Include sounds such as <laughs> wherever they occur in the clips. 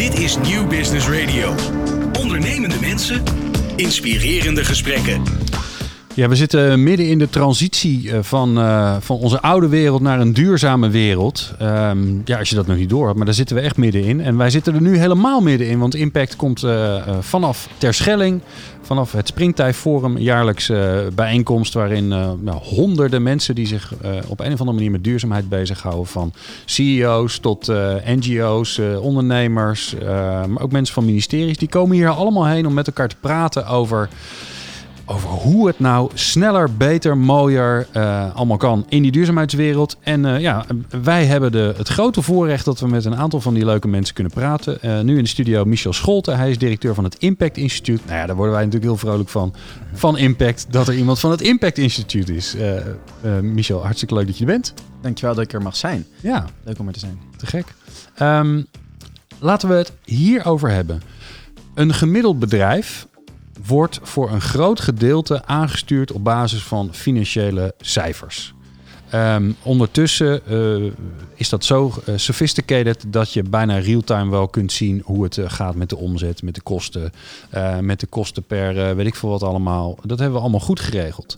Dit is Nieuw Business Radio. Ondernemende mensen, inspirerende gesprekken. Ja, we zitten midden in de transitie eh, van, uh, van onze oude wereld naar een duurzame wereld. Um, ja, als je dat nog niet door hebt, maar daar zitten we echt middenin. En wij zitten er nu helemaal middenin, want Impact komt uh, vanaf Terschelling, vanaf het Springtij Forum, jaarlijks bijeenkomst waarin nou, honderden mensen die zich op een of andere manier met duurzaamheid bezighouden, van CEO's tot NGO's, ondernemers, maar ook mensen van ministeries, die komen hier allemaal heen om met elkaar te praten over over hoe het nou sneller, beter, mooier uh, allemaal kan in die duurzaamheidswereld. En uh, ja, wij hebben de, het grote voorrecht dat we met een aantal van die leuke mensen kunnen praten. Uh, nu in de studio Michel Scholte. Hij is directeur van het Impact Instituut. Nou ja, daar worden wij natuurlijk heel vrolijk van. Van Impact, dat er iemand van het Impact Instituut is. Michel, hartstikke leuk dat je er bent. Dankjewel dat ik er mag zijn. Ja. Leuk om er te zijn. Te gek. Um, laten we het hierover hebben. Een gemiddeld bedrijf wordt voor een groot gedeelte aangestuurd op basis van financiële cijfers. Um, ondertussen uh, is dat zo uh, sophisticated dat je bijna real-time wel kunt zien hoe het uh, gaat met de omzet, met de kosten, met de kosten per weet ik veel wat allemaal. Dat hebben we allemaal goed geregeld.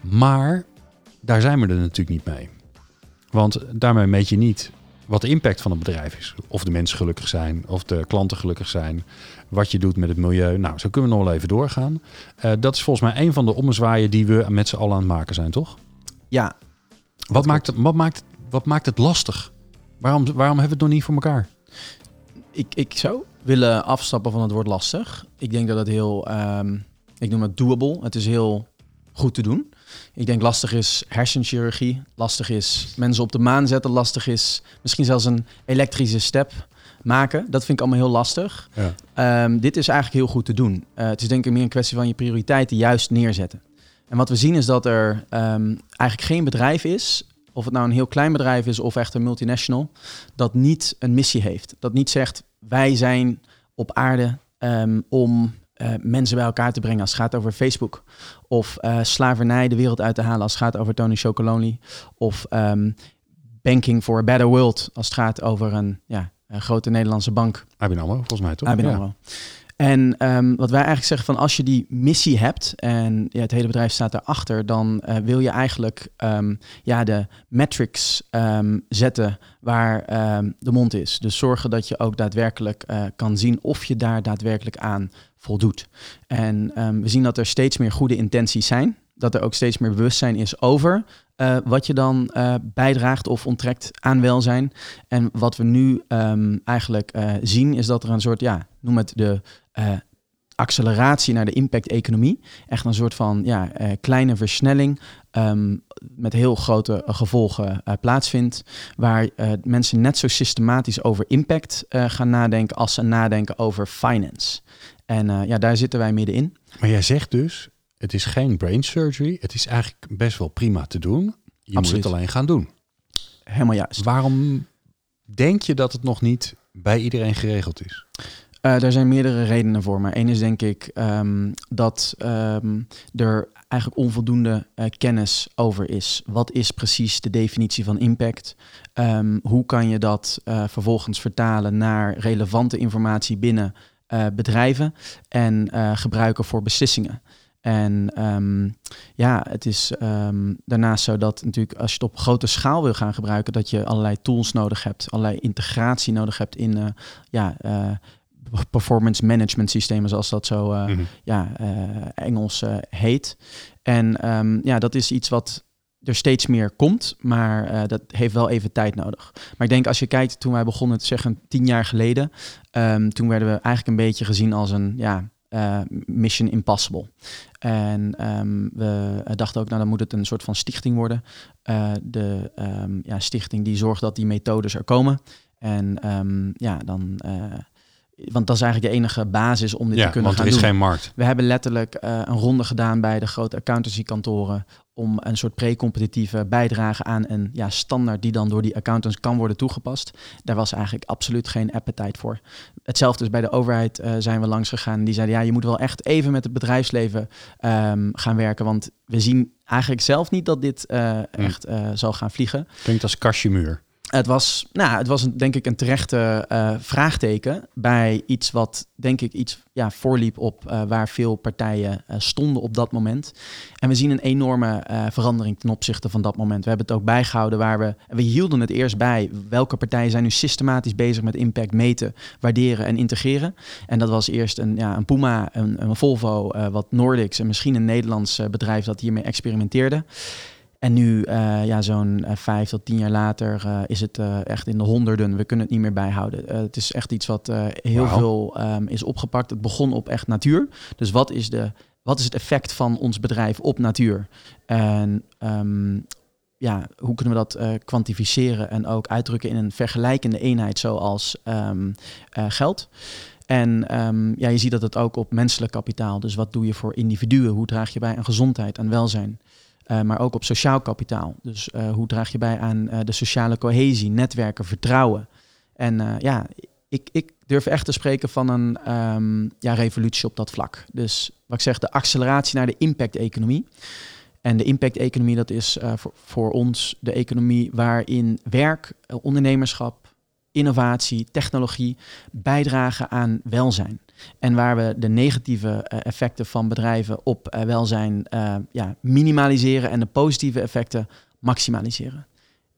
Maar daar zijn we er natuurlijk niet mee. Want daarmee meet je niet wat de impact van het bedrijf is. Of de mensen gelukkig zijn, of de klanten gelukkig zijn, wat je doet met het milieu. Nou, zo kunnen we nog wel even doorgaan. Uh, dat is volgens mij een van de ommezwaaien die we met z'n allen aan het maken zijn, toch? Ja. Wat maakt, het, wat, maakt, wat maakt het lastig? Waarom, waarom hebben we het nog niet voor elkaar? Ik, ik zou willen afstappen van het woord lastig. Ik denk dat het heel, um, ik noem het doable. Het is heel goed te doen. Ik denk lastig is hersenchirurgie, lastig is mensen op de maan zetten, lastig is misschien zelfs een elektrische step maken. Dat vind ik allemaal heel lastig. Ja. Um, dit is eigenlijk heel goed te doen. Uh, het is denk ik meer een kwestie van je prioriteiten juist neerzetten. En wat we zien is dat er um, eigenlijk geen bedrijf is, of het nou een heel klein bedrijf is of echt een multinational, dat niet een missie heeft. Dat niet zegt wij zijn op aarde um, om uh, mensen bij elkaar te brengen als het gaat over Facebook. Of uh, slavernij de wereld uit te halen als het gaat over Tony Chocolonely. Of um, banking for a better world als het gaat over een, ja, een grote Nederlandse bank. ABN AMRO, volgens mij toch? ABN AMRO. Ja. En um, wat wij eigenlijk zeggen van als je die missie hebt en ja, het hele bedrijf staat daarachter, dan uh, wil je eigenlijk um, ja, de metrics um, zetten waar de mond is. Dus zorgen dat je ook daadwerkelijk uh, kan zien of je daar daadwerkelijk aan voldoet. En we zien dat er steeds meer goede intenties zijn. Dat er ook steeds meer bewustzijn is over uh, wat je dan uh, bijdraagt of onttrekt aan welzijn. En wat we nu um, eigenlijk uh, zien is dat er een soort, ja, noem het de acceleratie naar de impact-economie. Echt een soort van ja, kleine versnelling um, met heel grote gevolgen plaatsvindt. Waar mensen net zo systematisch over impact gaan nadenken als ze nadenken over finance. En ja, daar zitten wij middenin. Maar jij zegt dus, het is geen brain surgery. Het is eigenlijk best wel prima te doen. Je Absoluut. moet het alleen gaan doen. Helemaal juist. Waarom denk je dat het nog niet bij iedereen geregeld is? Uh, er zijn meerdere redenen voor. Maar één is denk ik um, dat um, er eigenlijk onvoldoende uh, kennis over is. Wat is precies de definitie van impact? Um, hoe kan je dat uh, vervolgens vertalen naar relevante informatie binnen bedrijven en gebruiken voor beslissingen? En um, ja, het is um, daarnaast zo dat natuurlijk als je het op grote schaal wil gaan gebruiken, dat je allerlei tools nodig hebt, allerlei integratie nodig hebt in uh, ja, uh, performance management systemen, zoals dat zo uh, mm-hmm. ja, Engels heet. En um, ja, dat is iets wat er steeds meer komt, maar dat heeft wel even tijd nodig. Maar ik denk als je kijkt, toen wij begonnen te zeggen, tien jaar geleden, toen werden we eigenlijk een beetje gezien als een ja, uh, Mission Impossible. En um, we dachten ook, nou dan moet het een soort van stichting worden. Uh, de um, ja, stichting die zorgt dat die methodes er komen. En um, ja, dan... Uh, want dat is eigenlijk de enige basis om dit ja, te kunnen want gaan er is doen. geen markt. We hebben letterlijk een ronde gedaan bij de grote accountancykantoren om een soort pre-competitieve bijdrage aan een ja, standaard die dan door die accountants kan worden toegepast. Daar was eigenlijk absoluut geen appetite voor. Hetzelfde is bij de overheid uh, zijn we langs gegaan. Die zeiden ja, je moet wel echt even met het bedrijfsleven um, gaan werken, want we zien eigenlijk zelf niet dat dit uh, echt uh, zal gaan vliegen. Klinkt als kastje muur. Het was, nou, het was denk ik een terechte uh, vraagteken bij iets wat, denk ik, iets ja, voorliep op uh, waar veel partijen uh, stonden op dat moment. En we zien een enorme verandering ten opzichte van dat moment. We hebben het ook bijgehouden waar we, we hielden het eerst bij, welke partijen zijn nu systematisch bezig met impact meten, waarderen en integreren. En dat was eerst een, ja, een Puma, een, een Volvo, wat Nordics en misschien een Nederlands bedrijf dat hiermee experimenteerde. En nu, uh, ja, zo'n uh, vijf tot tien jaar later, uh, is het echt in de honderden. We kunnen het niet meer bijhouden. het is echt iets wat heel wow. veel um, is opgepakt. Het begon op echt natuur. Dus wat is, de, wat is het effect van ons bedrijf op natuur? En um, ja, hoe kunnen we dat kwantificeren en ook uitdrukken in een vergelijkende eenheid zoals um, geld? En ja, je ziet dat het ook op menselijk kapitaal. Dus wat doe je voor individuen? Hoe draag je bij aan gezondheid en welzijn? Uh, maar ook op sociaal kapitaal. Dus uh, hoe draag je bij aan uh, de sociale cohesie, netwerken, vertrouwen. En ja, ik, ik, durf echt te spreken van een um, ja, revolutie op dat vlak. Dus wat ik zeg, de acceleratie naar de impact-economie. En de impact-economie, dat is voor, voor ons de economie waarin werk, ondernemerschap, innovatie, technologie bijdragen aan welzijn. En waar we de negatieve uh, effecten van bedrijven op uh, welzijn uh, ja, minimaliseren en de positieve effecten maximaliseren.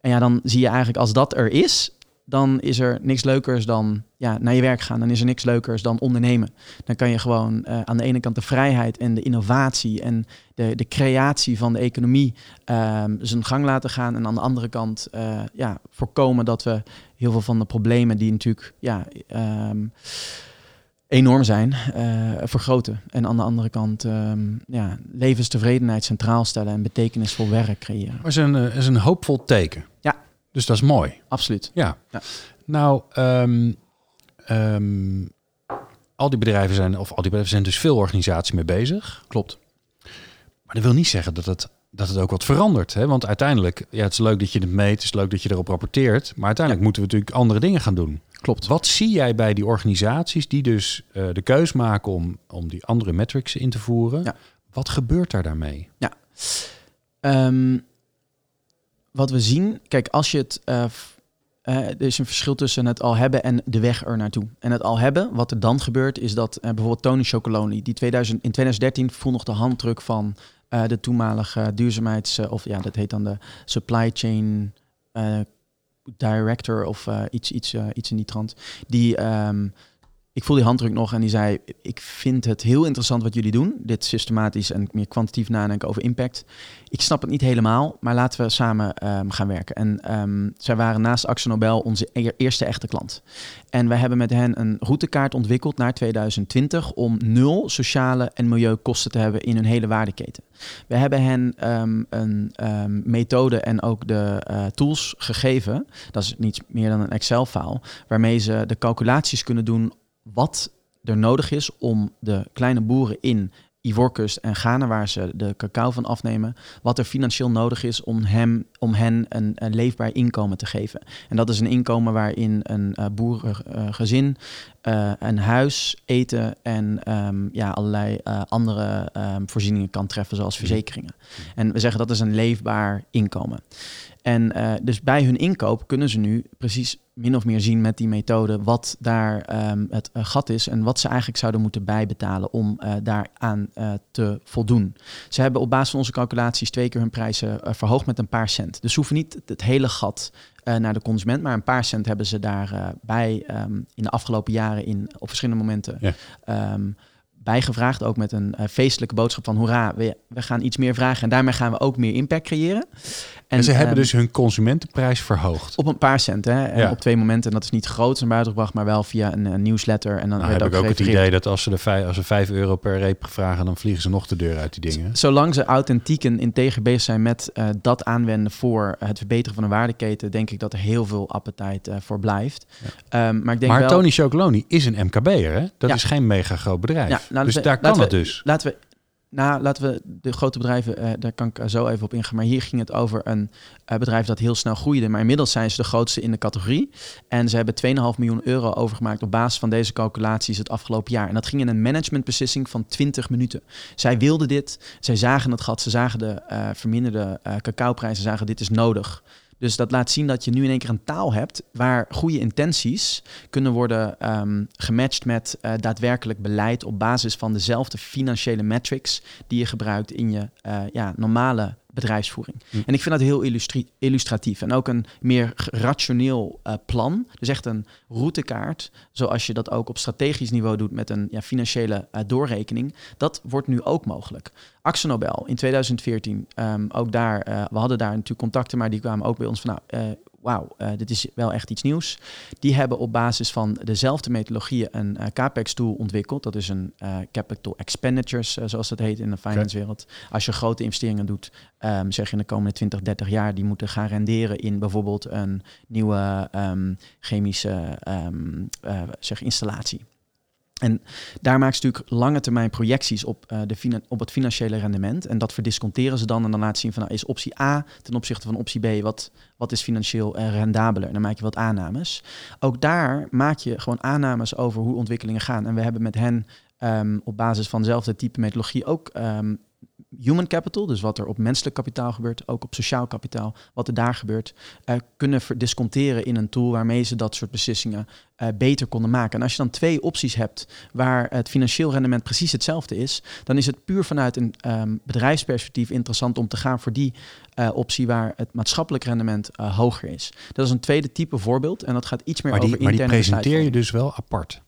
En ja, dan zie je eigenlijk als dat er is, dan is er niks leukers dan ja, naar je werk gaan. Dan is er niks leukers dan ondernemen. Dan kan je gewoon uh, aan de ene kant de vrijheid en de innovatie en de, de creatie van de economie uh, zijn gang laten gaan. En aan de andere kant uh, ja, voorkomen dat we heel veel van de problemen die natuurlijk ja, um, enorm zijn, uh, vergroten. En aan de andere kant um, ja, levenstevredenheid centraal stellen en betekenisvol werk creëren. Maar is een, is een hoopvol teken. Ja. Dus dat is mooi. Absoluut. Ja. ja. Nou, um, um, al die bedrijven zijn, of al die bedrijven zijn dus veel organisatie mee bezig. Klopt. Maar dat wil niet zeggen dat het, dat het ook wat verandert. Hè? Want uiteindelijk, ja, het is leuk dat je het meet, het is leuk dat je erop rapporteert. Maar uiteindelijk ja. moeten we natuurlijk andere dingen gaan doen. Klopt. Wat zie jij bij die organisaties die dus uh, de keus maken om, om die andere metrics in te voeren? Ja. Wat gebeurt daar daarmee? Ja. Um, wat we zien, kijk, als je het. Uh, uh, er is een verschil tussen het al hebben en de weg er naartoe. En het al hebben, wat er dan gebeurt, is dat uh, bijvoorbeeld Tony Chocoloni, die 2000, in 2013 voelde nog de handdruk van de toenmalige duurzaamheids, of ja, dat heet dan de supply chain director of iets, iets, iets in die trant. Die um, ik voel die handdruk nog en die zei: Ik vind het heel interessant wat jullie doen. Dit systematisch en meer kwantitatief nadenken over impact. Ik snap het niet helemaal, maar laten we samen um, gaan werken. En um, zij waren naast Axel Nobel onze e eerste echte klant. En wij hebben met hen een routekaart ontwikkeld naar 2020 om nul sociale en milieukosten te hebben in hun hele waardeketen. We hebben hen um, een methode en ook de uh, tools gegeven. Dat is niets meer dan een Excel-file, waarmee ze de calculaties kunnen doen wat er nodig is om de kleine boeren in Ivoorkust en Ghana, waar ze de cacao van afnemen, wat er financieel nodig is om, hem, om hen een, een leefbaar inkomen te geven. En dat is een inkomen waarin een uh, boerengezin uh, een huis, eten en um, ja, allerlei uh, andere um, voorzieningen kan treffen, zoals verzekeringen. En we zeggen dat is een leefbaar inkomen. En uh, dus bij hun inkoop kunnen ze nu precies min of meer zien met die methode wat daar um, het uh, gat is en wat ze eigenlijk zouden moeten bijbetalen om uh, daaraan te voldoen. Ze hebben op basis van onze calculaties twee keer hun prijzen verhoogd met een paar cent. Dus ze hoeven niet het hele gat naar de consument, maar een paar cent hebben ze daarbij um, in de afgelopen jaren in, op verschillende momenten ja. um, bijgevraagd. Ook met een uh, feestelijke boodschap van hoera, we, we, gaan iets meer vragen en daarmee gaan we ook meer impact creëren. En, en ze um, hebben dus hun consumentenprijs verhoogd? Op een paar cent, hè. Ja. op twee momenten. En dat is niet groot naar buiten gebracht, maar wel via een, een newsletter. En dan nou, heb ook ik ook het idee dat als ze, de vijf, als ze 5 euro per reep vragen, dan vliegen ze nog de deur uit die dingen. Zolang ze authentiek en integer bezig zijn met uh, dat aanwenden voor het verbeteren van een waardeketen, denk ik dat er heel veel appetijt uh, voor blijft. Ja. Um, maar ik denk maar wel... Tony Chocoloni is een MKB'er, hè? Dat ja. is geen mega groot bedrijf. Nou, dus we, daar kan we, het dus. Laten we nou, laten we de grote bedrijven, uh, daar kan ik zo even op ingaan. Maar hier ging het over een uh, bedrijf dat heel snel groeide. Maar inmiddels zijn ze de grootste in de categorie. En ze hebben 2,5 miljoen euro overgemaakt op basis van deze calculaties het afgelopen jaar. En dat ging in een managementbeslissing van 20 minuten. Zij wilden dit, zij zagen het gat, ze zagen de verminderde cacaoprijzen, zagen dit is nodig. Dus dat laat zien dat je nu in één keer een taal hebt waar goede intenties kunnen worden um, gematcht met uh, daadwerkelijk beleid op basis van dezelfde financiële metrics die je gebruikt in je uh, ja, normale bedrijfsvoering. Hm. En ik vind dat heel illustratief. En ook een meer rationeel uh, plan. Dus echt een routekaart, zoals je dat ook op strategisch niveau doet met een ja, financiële uh, doorrekening. Dat wordt nu ook mogelijk. Axonobel in 2014, um, ehm, ook daar, uh, we hadden daar natuurlijk contacten, maar die kwamen ook bij ons van, nou, wauw, uh, dit is wel echt iets nieuws. Die hebben op basis van dezelfde methodologieën een uh, CAPEX-tool ontwikkeld. Dat is een uh, capital expenditures, zoals dat heet in de finance-wereld. Als je grote investeringen doet, um, zeg je in de komende 20, 30 jaar, die moeten gaan renderen in bijvoorbeeld een nieuwe um, chemische um, zeg, installatie. En daar maken ze natuurlijk lange termijn projecties op, uh, de op het financiële rendement. En dat verdisconteren ze dan en dan laten zien van nou, is optie A ten opzichte van optie B wat, wat is financieel uh, rendabeler. En dan maak je wat aannames. Ook daar maak je gewoon aannames over hoe ontwikkelingen gaan. En we hebben met hen um, op basis van dezelfde type methodologie ook um, human capital, dus wat er op menselijk kapitaal gebeurt, ook op sociaal kapitaal, wat er daar gebeurt, uh, kunnen disconteren in een tool waarmee ze dat soort beslissingen uh, beter konden maken. En als je dan twee opties hebt waar het financieel rendement precies hetzelfde is, dan is het puur vanuit een um, bedrijfsperspectief interessant om te gaan voor die uh, optie waar het maatschappelijk rendement hoger is. Dat is een tweede type voorbeeld en dat gaat iets meer maar die, over Maar die presenteer je dus wel apart?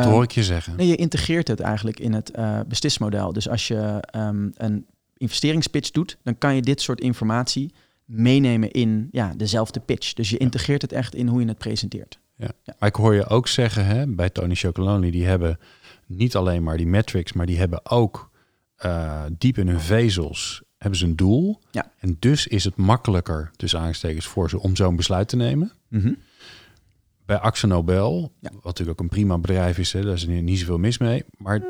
Dat hoor ik je zeggen. Nee, je integreert het eigenlijk in het uh, beslismodel. Dus als je um, een investeringspitch doet, dan kan je dit soort informatie meenemen in ja, dezelfde pitch. Dus je integreert het echt in hoe je het presenteert. Ja. ja. Maar ik hoor je ook zeggen hè, bij Tony Chocolonely, die hebben niet alleen maar die metrics, maar die hebben ook uh, diep in hun vezels hebben ze een doel. Ja. En dus is het makkelijker, tussen aanstekens, voor ze om zo'n besluit te nemen. Mm -hmm bij Axel Nobel, wat natuurlijk ook een prima bedrijf is, hè, daar is niet zoveel mis mee. Maar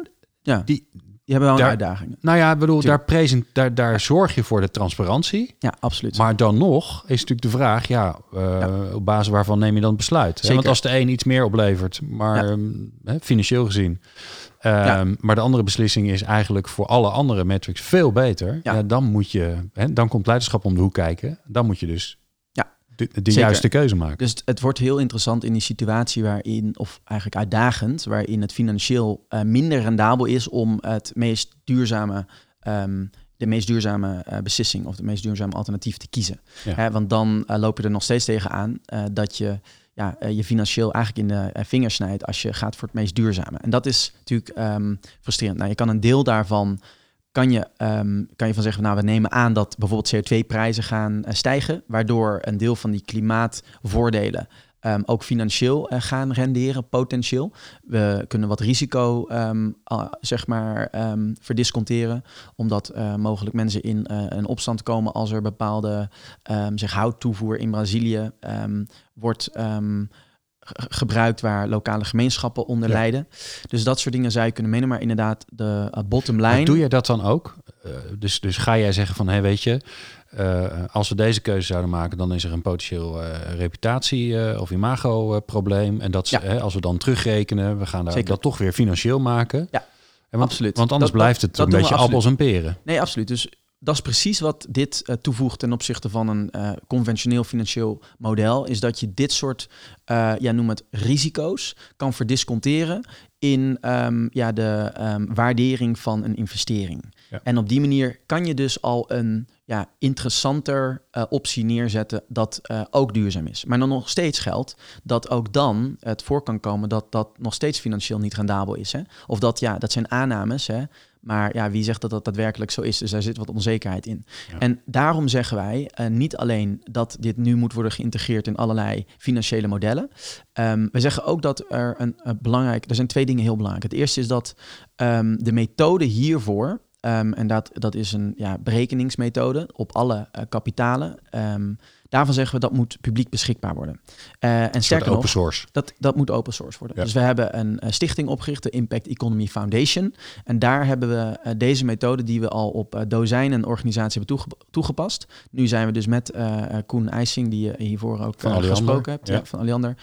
ja, die, die hebben wel een uitdaging. Nou ja, bedoel, daar, present, daar, daar zorg je voor de transparantie. Ja, absoluut. Maar dan nog is natuurlijk de vraag, ja, uh, ja. op basis waarvan neem je dan besluit? Hè? Want als de een iets meer oplevert, maar ja. hè, financieel gezien. Um, maar de andere beslissing is eigenlijk voor alle andere metrics veel beter. Ja. dan moet je, hè, dan komt leiderschap om de hoek kijken. Dan moet je dus de, de juiste keuze maken. Dus het, het, wordt heel interessant in die situatie waarin, of eigenlijk uitdagend, waarin het financieel uh, minder rendabel is om het meest duurzame, um, de meest duurzame uh, beslissing of de meest duurzame alternatief te kiezen. Ja. Hè, want dan uh, loop je er nog steeds tegenaan uh, dat je ja, je financieel eigenlijk in de vingers snijdt als je gaat voor het meest duurzame. En dat is natuurlijk um, frustrerend. Nou, je kan een deel daarvan kan je, um, kan je van zeggen, nou we nemen aan dat bijvoorbeeld CO2-prijzen gaan uh, stijgen, waardoor een deel van die klimaatvoordelen um, ook financieel uh, gaan renderen, potentieel. We kunnen wat risico um, uh, zeg maar verdisconteren, omdat uh, mogelijk mensen in een opstand komen als er bepaalde zeg, houttoevoer in Brazilië wordt gebruikt waar lokale gemeenschappen onder ja. lijden. Dus dat soort dingen zou je kunnen meenemen. Maar inderdaad, de uh, bottom line... Maar doe je dat dan ook? Uh, dus, dus ga jij zeggen van, hé, hey, weet je... Uh, als we deze keuze zouden maken, dan is er een potentieel reputatie- of imago-probleem. en dat, ja. als we dan terugrekenen, we gaan daar, dat toch weer financieel maken. Ja, en want, absoluut. Want anders dat, blijft het dat, een beetje appels en peren. Nee, absoluut. Dus dat is precies wat dit uh, toevoegt ten opzichte van een uh, conventioneel financieel model. Is dat je dit soort, uh, ja, noem het risico's, kan verdisconteren in um, ja, de um, waardering van een investering. Ja. En op die manier kan je dus al een ja, interessanter optie neerzetten dat ook duurzaam is. Maar dan nog steeds geldt dat ook dan het voor kan komen dat dat nog steeds financieel niet rendabel is. Hè? Of dat, ja, dat zijn aannames. Hè? Maar ja, wie zegt dat dat daadwerkelijk zo is? Dus daar zit wat onzekerheid in. Ja. En daarom zeggen wij uh, niet alleen dat dit nu moet worden geïntegreerd in allerlei financiële modellen. Um, we zeggen ook dat er een, een belangrijk, er zijn twee dingen heel belangrijk. Het eerste is dat um, de methode hiervoor, um, en dat, dat is een ja, berekeningsmethode op alle uh, kapitalen. Daarvan zeggen we dat moet publiek beschikbaar worden. Uh, en sterker open nog, source. Dat, dat moet open source worden. Ja. Dus we hebben een uh, stichting opgericht, de Impact Economy Foundation. En daar hebben we uh, deze methode die we al op dozijnen organisaties hebben toege toegepast. Nu zijn we dus met Koen IJsing, die je hiervoor ook van gesproken hebt, ja. ja, van Alliander.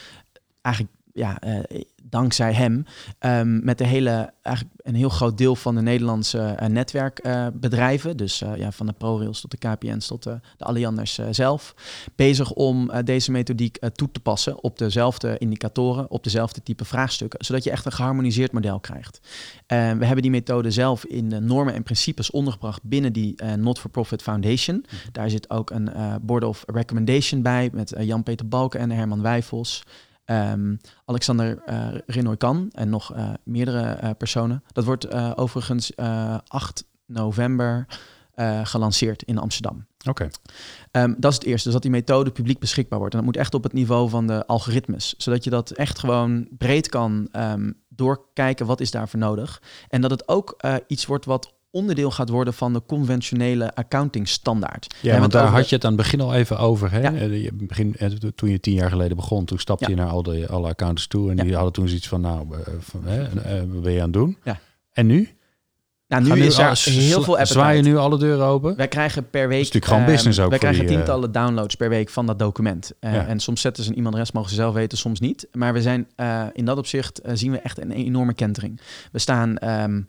Eigenlijk ja, uh, dankzij hem um, met de hele, eigenlijk een heel groot deel van de Nederlandse uh, netwerkbedrijven, dus ja, van de ProRails tot de KPN's tot de, de Allianders zelf, bezig om deze methodiek toe te passen op dezelfde indicatoren, op dezelfde type vraagstukken, zodat je echt een geharmoniseerd model krijgt. we hebben die methode zelf in de normen en principes ondergebracht binnen die Not-for-Profit Foundation. Mhm. Daar zit ook een Board of Recommendation bij met Jan-Peter Balken en Herman Wijfels. Um, Alexander uh, Kan en nog uh, meerdere uh, personen. Dat wordt overigens 8 november gelanceerd in Amsterdam. Oké. Okay. Um, dat is het eerste, dus dat die methode publiek beschikbaar wordt. En dat moet echt op het niveau van de algoritmes, zodat je dat echt gewoon breed kan um, doorkijken wat is daarvoor nodig. En dat het ook iets wordt wat onderdeel gaat worden van de conventionele accounting standaard. Ja, want daar had je het aan het begin al even over. Hè? Ja. Eh, begin, eh, toen je tien jaar geleden begon, toen stapte je naar al de, alle accountants toe en die hadden toen zoiets van, nou, van, hè, wat ben je aan het doen? Ja. En nu? Nou, nu, is er heel veel appetite. Zwaai je nu alle deuren open? Wij krijgen per week... Natuurlijk gewoon business ook Wij krijgen tientallen downloads per week van dat document. Uh, En soms zetten ze een e-mailadres, mogen ze zelf weten, soms niet. Maar we zijn uh, in dat opzicht zien we echt een enorme kentering. We staan um,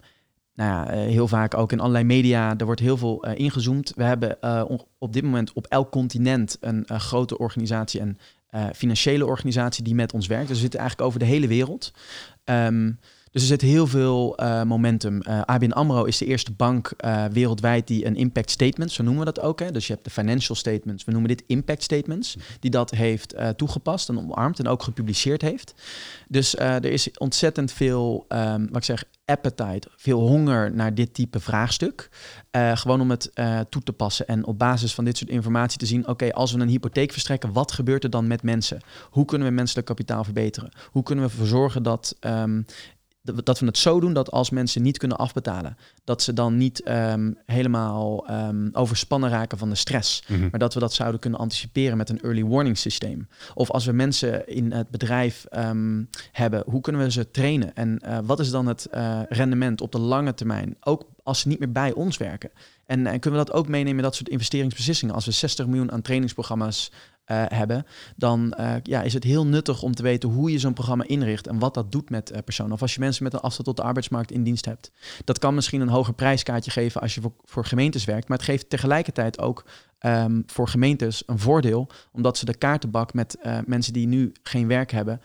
nou ja, eh, heel vaak ook in allerlei media. Er wordt heel veel uh, ingezoomd. We hebben uh, op dit moment op elk continent een grote organisatie en financiële organisatie die met ons werkt. Dus we zitten eigenlijk over de hele wereld. Um, dus er zit heel veel uh, momentum. Uh, ABN AMRO is de eerste bank uh, wereldwijd die een impact statement, zo noemen we dat ook. Hè? Dus je hebt de financial statements, we noemen dit impact statements, die dat heeft toegepast en omarmd en ook gepubliceerd heeft. Dus er is ontzettend veel, um, wat ik zeg, appetite, veel honger naar dit type vraagstuk. gewoon om het toe te passen en op basis van dit soort informatie te zien, oké, als we een hypotheek verstrekken, wat gebeurt er dan met mensen? Hoe kunnen we menselijk kapitaal verbeteren? Hoe kunnen we ervoor zorgen dat um, dat we het zo doen dat als mensen niet kunnen afbetalen, dat ze dan niet um, helemaal um, overspannen raken van de stress. Mm -hmm. Maar dat we dat zouden kunnen anticiperen met een early warning systeem. Of als we mensen in het bedrijf um, hebben, hoe kunnen we ze trainen? En uh, wat is dan het uh, rendement op de lange termijn? Ook als ze niet meer bij ons werken. En, en kunnen we dat ook meenemen in dat soort investeringsbeslissingen? Als we 60 miljoen aan trainingsprogramma's uh, hebben, dan uh, ja, is het heel nuttig om te weten hoe je zo'n programma inricht en wat dat doet met uh, personen. Of als je mensen met een afstand tot de arbeidsmarkt in dienst hebt. Dat kan misschien een hoger prijskaartje geven als je voor, gemeentes werkt, maar het geeft tegelijkertijd ook um, voor gemeentes een voordeel, omdat ze de kaartenbak met mensen die nu geen werk hebben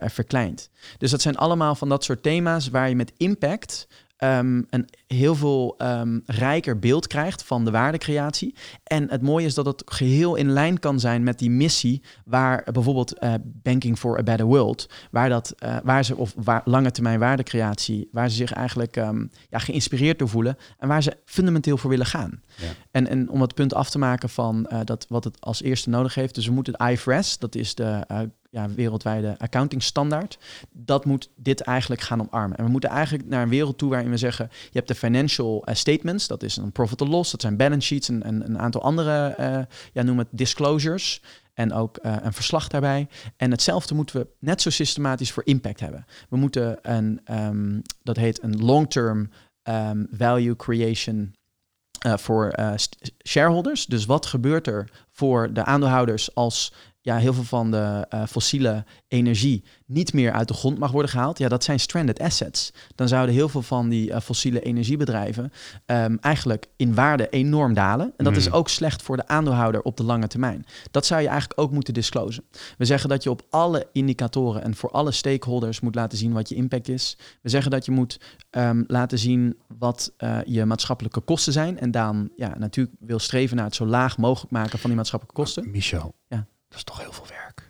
verkleint. Dus dat zijn allemaal van dat soort thema's waar je met impact um, een heel veel um, rijker beeld krijgt van de waardecreatie. En het mooie is dat het geheel in lijn kan zijn met die missie waar bijvoorbeeld uh, Banking for a Better World, waar, dat, uh, waar ze, of waar, lange termijn waardecreatie, waar ze zich eigenlijk um, ja, geïnspireerd door voelen en waar ze fundamenteel voor willen gaan. Ja. En, en om het punt af te maken van uh, dat wat het als eerste nodig heeft, dus we moeten het IFRS, dat is de ja, wereldwijde accounting standaard. Dat moet dit eigenlijk gaan omarmen. En we moeten eigenlijk naar een wereld toe waarin we zeggen: je hebt de financial uh, statements, dat is een profit or loss, dat zijn balance sheets en, en een aantal andere, uh, ja, noem het disclosures. En ook uh, een verslag daarbij. En hetzelfde moeten we net zo systematisch voor impact hebben. We moeten een, um, dat heet een long-term um, value creation voor shareholders. Dus wat gebeurt er voor de aandeelhouders als ja, heel veel van de uh, fossiele energie niet meer uit de grond mag worden gehaald, ja, dat zijn stranded assets. Dan zouden heel veel van die uh, fossiele energiebedrijven um, eigenlijk in waarde enorm dalen. En dat is mm. ook slecht voor de aandeelhouder op de lange termijn. Dat zou je eigenlijk ook moeten disclosen. We zeggen dat je op alle indicatoren en voor alle stakeholders moet laten zien wat je impact is. We zeggen dat je moet um, laten zien wat uh, je maatschappelijke kosten zijn. En dan ja, natuurlijk wil streven naar het zo laag mogelijk maken van die maatschappelijke kosten. Michel, ja. Dat is toch heel veel werk.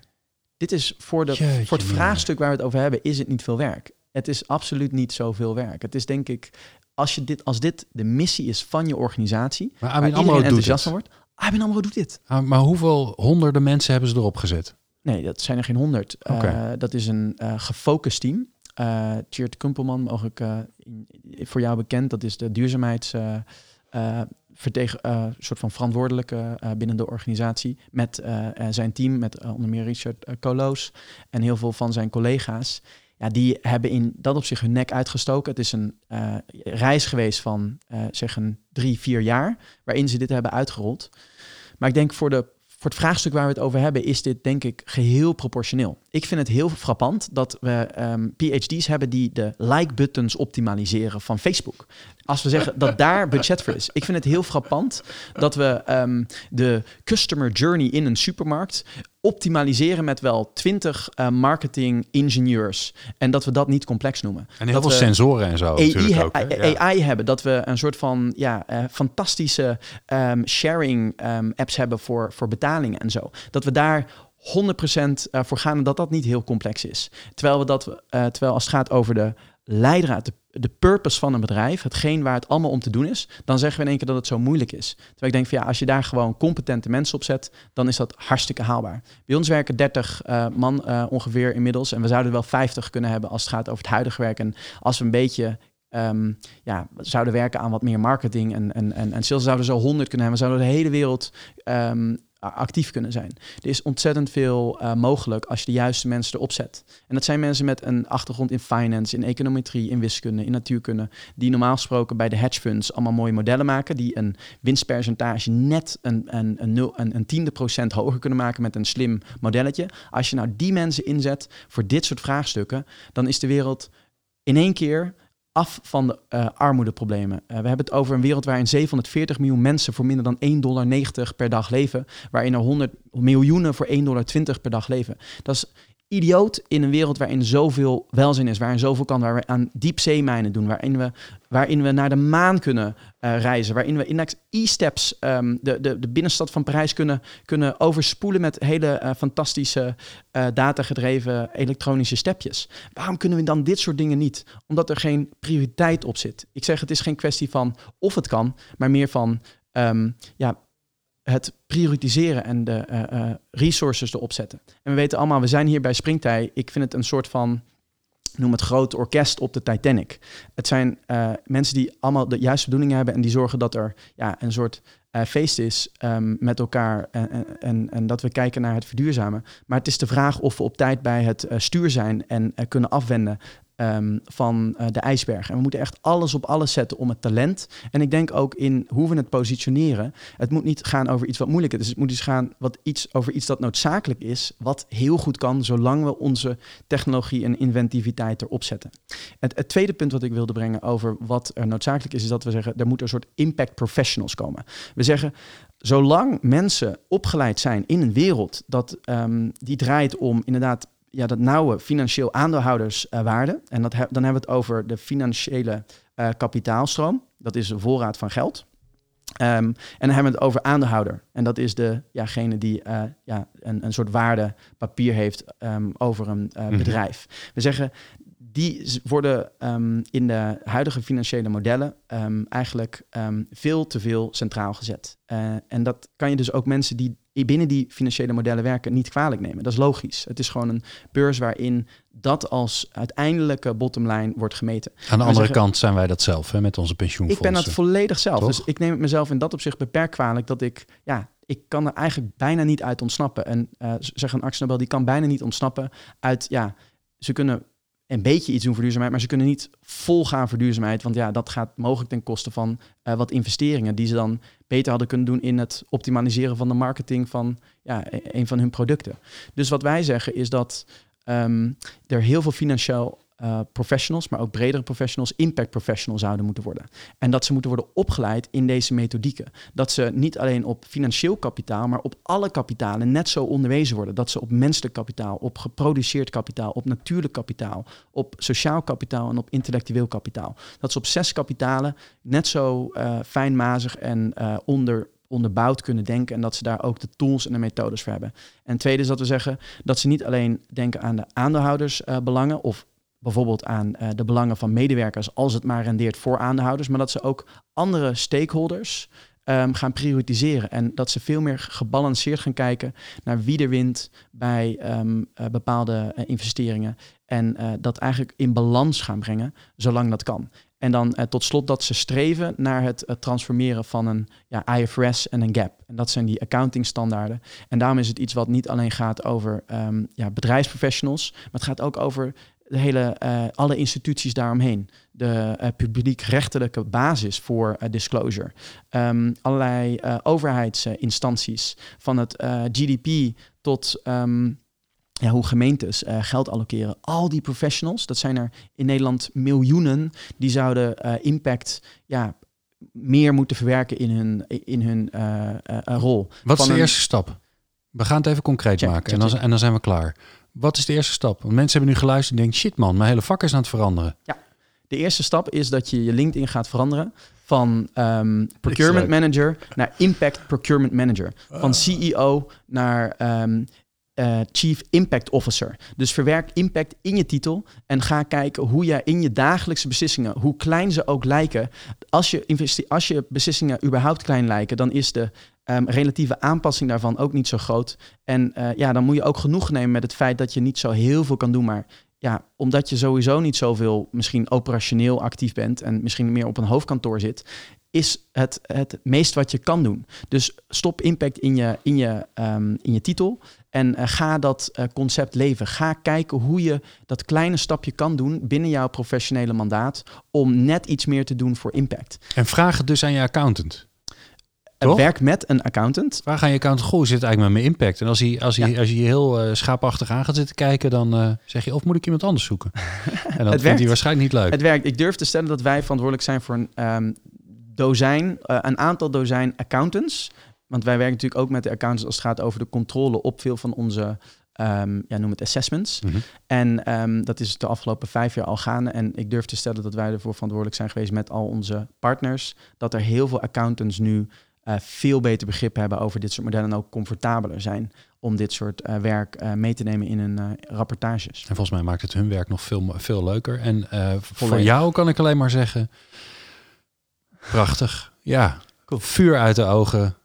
Dit is voor, de, Jeetje, voor het vraagstuk waar we het over hebben, is het niet veel werk. Het is absoluut niet zoveel werk. Het is denk ik, als, je dit, als dit de missie is van je organisatie, maar ABN AMRO enthousiast van wordt, ABN AMRO doet dit. Ah, maar hoeveel honderden mensen hebben ze erop gezet? Nee, dat zijn er geen honderd. Okay. Uh, dat is een uh, gefocust team. Uh, Tjeerd Kumpelman, mogelijk voor jou bekend. Dat is de duurzaamheids vertegen, uh, soort van verantwoordelijke uh, binnen de organisatie. Met uh, zijn team, met onder meer Richard Coloos en heel veel van zijn collega's. Ja, die hebben in dat op zich hun nek uitgestoken. Het is een reis geweest van zeg een drie, vier jaar, waarin ze dit hebben uitgerold. Maar ik denk voor, de, voor het vraagstuk waar we het over hebben, is dit denk ik geheel proportioneel. Ik vind het heel frappant dat we ehm, PhD's hebben die de like-buttons optimaliseren van Facebook. Als we zeggen dat daar budget voor is. Ik vind het heel frappant dat we ehm, de customer journey in een supermarkt optimaliseren met wel 20 uh, marketing ingenieurs. En dat we dat niet complex noemen. En heel dat veel we sensoren en zo. AI, natuurlijk ook. AI hebben. Dat we een soort van ja, eh, fantastische ehm, sharing apps hebben voor, voor betalingen en zo. Dat we daar 100% eh, voor gaan dat dat niet heel complex is. Terwijl, we dat, eh, terwijl als het gaat over de leidraad, de, de purpose van een bedrijf, hetgeen waar het allemaal om te doen is, dan zeggen we in één keer dat het zo moeilijk is. Terwijl ik denk van ja, als je daar gewoon competente mensen op zet, dan is dat hartstikke haalbaar. Bij ons werken 30 eh, man eh, ongeveer inmiddels en we zouden wel 50 kunnen hebben als het gaat over het huidige werk. En als we een beetje ehm, ja, zouden werken aan wat meer marketing en, en, en, en sales, zouden we zo 100 kunnen hebben. Zouden de hele wereld ehm, actief kunnen zijn. Er is ontzettend veel eh, mogelijk als je de juiste mensen erop zet. En dat zijn mensen met een achtergrond in finance, in econometrie, in wiskunde, in natuurkunde, die normaal gesproken bij de hedge funds allemaal mooie modellen maken, die een winstpercentage net een, een, een, nul, een, een tiende procent hoger kunnen maken met een slim modelletje. Als je nou die mensen inzet voor dit soort vraagstukken, dan is de wereld in één keer af van de eh, armoedeproblemen. Eh, we hebben het over een wereld waarin 740 miljoen mensen voor minder dan 1,90 dollar per dag leven, waarin er 100 miljoenen voor 1,20 dollar per dag leven. Dat is idioot in een wereld waarin zoveel welzijn is, waarin zoveel kan, waar we aan diepzeemijnen doen, waarin we, waarin we naar de maan kunnen eh, reizen, waarin we index e-steps ehm, de, de, de binnenstad van Parijs kunnen, kunnen overspoelen met hele eh, fantastische eh, datagedreven elektronische stepjes. Waarom kunnen we dan dit soort dingen niet? Omdat er geen prioriteit op zit. Ik zeg, het is geen kwestie van of het kan, maar meer van ehm, ja, het prioritiseren en de eh, eh, resources erop zetten. En we weten allemaal, we zijn hier bij Springtij. Ik vind het een soort van, noem het groot orkest op de Titanic. Het zijn eh, mensen die allemaal de juiste bedoelingen hebben en die zorgen dat er ja, een soort feest is ehm, met elkaar en, en- dat we kijken naar het verduurzamen. Maar het is de vraag of we op tijd bij het stuur zijn en kunnen afwenden ehm, van eh, de ijsberg. En we moeten echt alles op alles zetten om het talent. En ik denk ook in hoe we het positioneren. Het moet niet gaan over iets wat moeilijk is. Het moet dus gaan wat iets, over iets dat noodzakelijk is. Wat heel goed kan, zolang we onze technologie en inventiviteit erop zetten. Het, tweede punt wat ik wilde brengen over wat er noodzakelijk is, is dat we zeggen, er moeten een soort impact professionals komen. We zeggen, zolang mensen opgeleid zijn in een wereld dat ehm, die draait om inderdaad ja, dat nauwe financieel aandeelhouderswaarde. en dat he- dan hebben we het over de financiële eh, kapitaalstroom. Dat is de voorraad van geld. Ehm, en dan hebben we het over aandeelhouder. En dat is de, jagene die eh, ja, een, een soort waardepapier heeft ehm, over een eh, Mhm. bedrijf. We zeggen, die worden ehm, in de huidige financiële modellen eigenlijk veel te veel centraal gezet. Eh, en dat kan je dus ook mensen die binnen die financiële modellen werken niet kwalijk nemen. Dat is logisch. Het is gewoon een beurs waarin dat als uiteindelijke bottomline wordt gemeten. Aan de andere zeggen- kant zijn wij dat zelf hè, met onze Ik pensioenfondsen. ben dat volledig zelf. Toch? Dus ik neem het mezelf in dat opzicht beperkt kwalijk dat ik, ja, ik kan er eigenlijk bijna niet uit ontsnappen. En eh zeg een Axel Nobel, die kan bijna niet ontsnappen uit, ja, ze kunnen een beetje iets doen voor duurzaamheid, maar ze kunnen niet vol gaan voor duurzaamheid, want ja, dat gaat mogelijk ten koste van eh, wat investeringen die ze dan beter hadden kunnen doen in het optimaliseren van de marketing van ja, e- een van hun producten. Dus wat wij zeggen is dat ehm, er heel veel financieel eh, professionals, maar ook bredere professionals, impact professionals zouden moeten worden. En dat ze moeten worden opgeleid in deze methodieken. Dat ze niet alleen op financieel kapitaal, maar op alle kapitalen net zo onderwezen worden. Dat ze op menselijk kapitaal, op geproduceerd kapitaal, op natuurlijk kapitaal, op sociaal kapitaal en op intellectueel kapitaal. Dat ze op zes kapitalen net zo eh, fijnmazig en eh, onder onderbouwd kunnen denken en dat ze daar ook de tools en de methodes voor hebben. En tweede is dat we zeggen dat ze niet alleen denken aan de aandeelhoudersbelangen of bijvoorbeeld aan eh, de belangen van medewerkers als het maar rendeert voor aandeelhouders, maar dat ze ook andere stakeholders ehm, gaan prioritiseren en dat ze veel meer gebalanceerd gaan kijken naar wie er wint bij ehm, eh, bepaalde eh, investeringen en dat eigenlijk in balans gaan brengen, zolang dat kan. En dan tot slot dat ze streven naar het transformeren van een ja, IFRS en een GAP. En dat zijn die accounting standaarden. En daarom is het iets wat niet alleen gaat over ehm, ja, bedrijfsprofessionals, maar het gaat ook over de hele, eh, alle instituties daaromheen. De eh, publiekrechtelijke basis voor eh, disclosure. Ehm, allerlei overheidsinstanties, van het GDP tot ehm, ja, hoe gemeentes uh, geld allokeren. Al die professionals, dat zijn er in Nederland miljoenen, die zouden uh, impact ja, meer moeten verwerken in hun, in hun uh, rol. Wat is de eerste stap? We gaan het even concreet maken en, dan, en dan zijn we klaar. Wat is de eerste stap? Want mensen hebben nu geluisterd en denken, shit man, mijn hele vak is aan het veranderen. Ja, de eerste stap is dat je je LinkedIn gaat veranderen van um, procurement manager naar impact procurement manager. Van CEO naar um, uh, Chief Impact Officer. Dus verwerk impact in je titel en ga kijken hoe je in je dagelijkse beslissingen, hoe klein ze ook lijken, als je, als je beslissingen überhaupt klein lijken, dan is de um, relatieve aanpassing daarvan ook niet zo groot. En uh, ja, dan moet je ook genoeg nemen met het feit dat je niet zo heel veel kan doen, maar ja, omdat je sowieso niet zoveel misschien operationeel actief bent en misschien meer op een hoofdkantoor zit, is het het meest wat je kan doen. Dus stop impact in je, in je, um, in je titel en uh, ga dat uh, concept leven. Ga kijken hoe je dat kleine stapje kan doen binnen jouw professionele mandaat om net iets meer te doen voor impact. En vraag het dus aan je accountant. Toch? Werk met een accountant. Waar ga je accountant? Goh, zit eigenlijk met mijn impact. En als hij, als hij, als hij heel uh, schaapachtig aan gaat zitten kijken, dan uh, zeg je, of moet ik iemand anders zoeken? <laughs> En dat vindt hij waarschijnlijk niet leuk. Het werkt. Ik durf te stellen dat wij verantwoordelijk zijn voor een um, dozijn, uh, een aantal dozijn accountants. Want wij werken natuurlijk ook met de accountants als het gaat over de controle op veel van onze Um, ja, noem het assessments. Mm -hmm. En um, dat is de afgelopen vijf jaar al gaande. En ik durf te stellen dat wij ervoor verantwoordelijk zijn geweest met al onze partners. Dat er heel veel accountants nu uh, veel beter begrip hebben over dit soort modellen en ook comfortabeler zijn om dit soort uh, werk uh, mee te nemen in hun rapportages. En volgens mij maakt het hun werk nog veel, veel leuker. En voor jou kan ik alleen maar zeggen, prachtig. Ja, cool. vuur uit de ogen.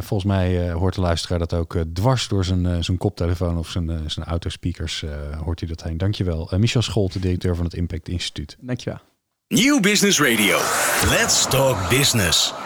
volgens mij hoort de luisteraar dat ook dwars door zijn, zijn koptelefoon of zijn, zijn autospeakers hoort hij dat heen. Dankjewel. Michel Scholte, directeur van het Impact Instituut. Dankjewel. Nieuw Business Radio. Let's talk business.